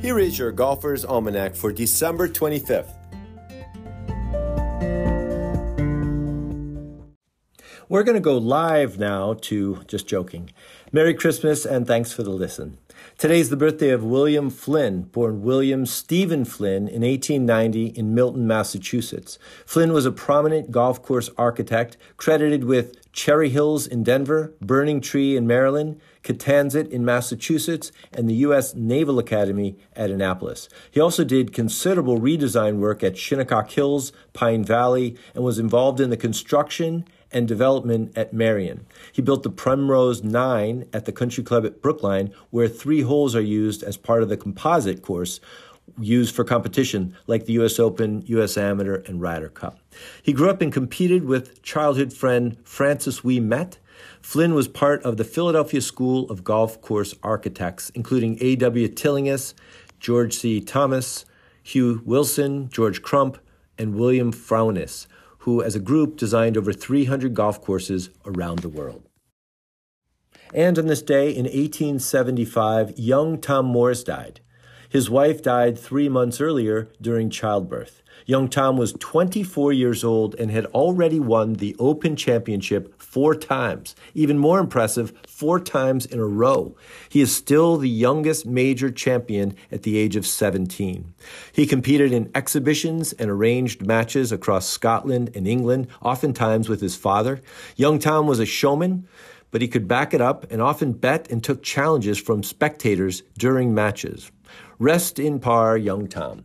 Here is your Golfer's Almanac for December 25th. We're going to go live now to just joking. Merry Christmas and thanks for the listen. Today's the birthday of William Flynn, born William Stephen Flynn in 1890 in Milton, Massachusetts. Flynn was a prominent golf course architect credited with Cherry Hills in Denver, Burning Tree in Maryland, Kittansett in Massachusetts, and the U.S. Naval Academy at Annapolis. He also did considerable redesign work at Shinnecock Hills, Pine Valley, and was involved in the construction and development at Marion. He built the Primrose Nine at the Country Club at Brookline, where three holes are used as part of the composite course used for competition like the US Open, US Amateur, and Ryder Cup. He grew up and competed with childhood friend Francis Ouimet. Flynn was part of the Philadelphia School of Golf Course Architects, including A.W. Tillinghast, George C. Thomas, Hugh Wilson, George Crump, and William Fownes, who, as a group, designed over 300 golf courses around the world. And on this day in 1875, young Tom Morris died. His wife died three months earlier during childbirth. Young Tom was 24 years old and had already won the Open Championship four times. Even more impressive, four times in a row. He is still the youngest major champion at the age of 17. He competed in exhibitions and arranged matches across Scotland and England, oftentimes with his father. Young Tom was a showman but he could back it up and often bet and took challenges from spectators during matches. Rest in par, young Tom.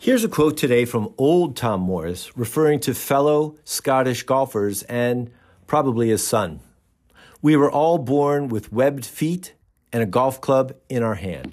Here's a quote today from old Tom Morris referring to fellow Scottish golfers and probably his son. We were all born with webbed feet and a golf club in our hand.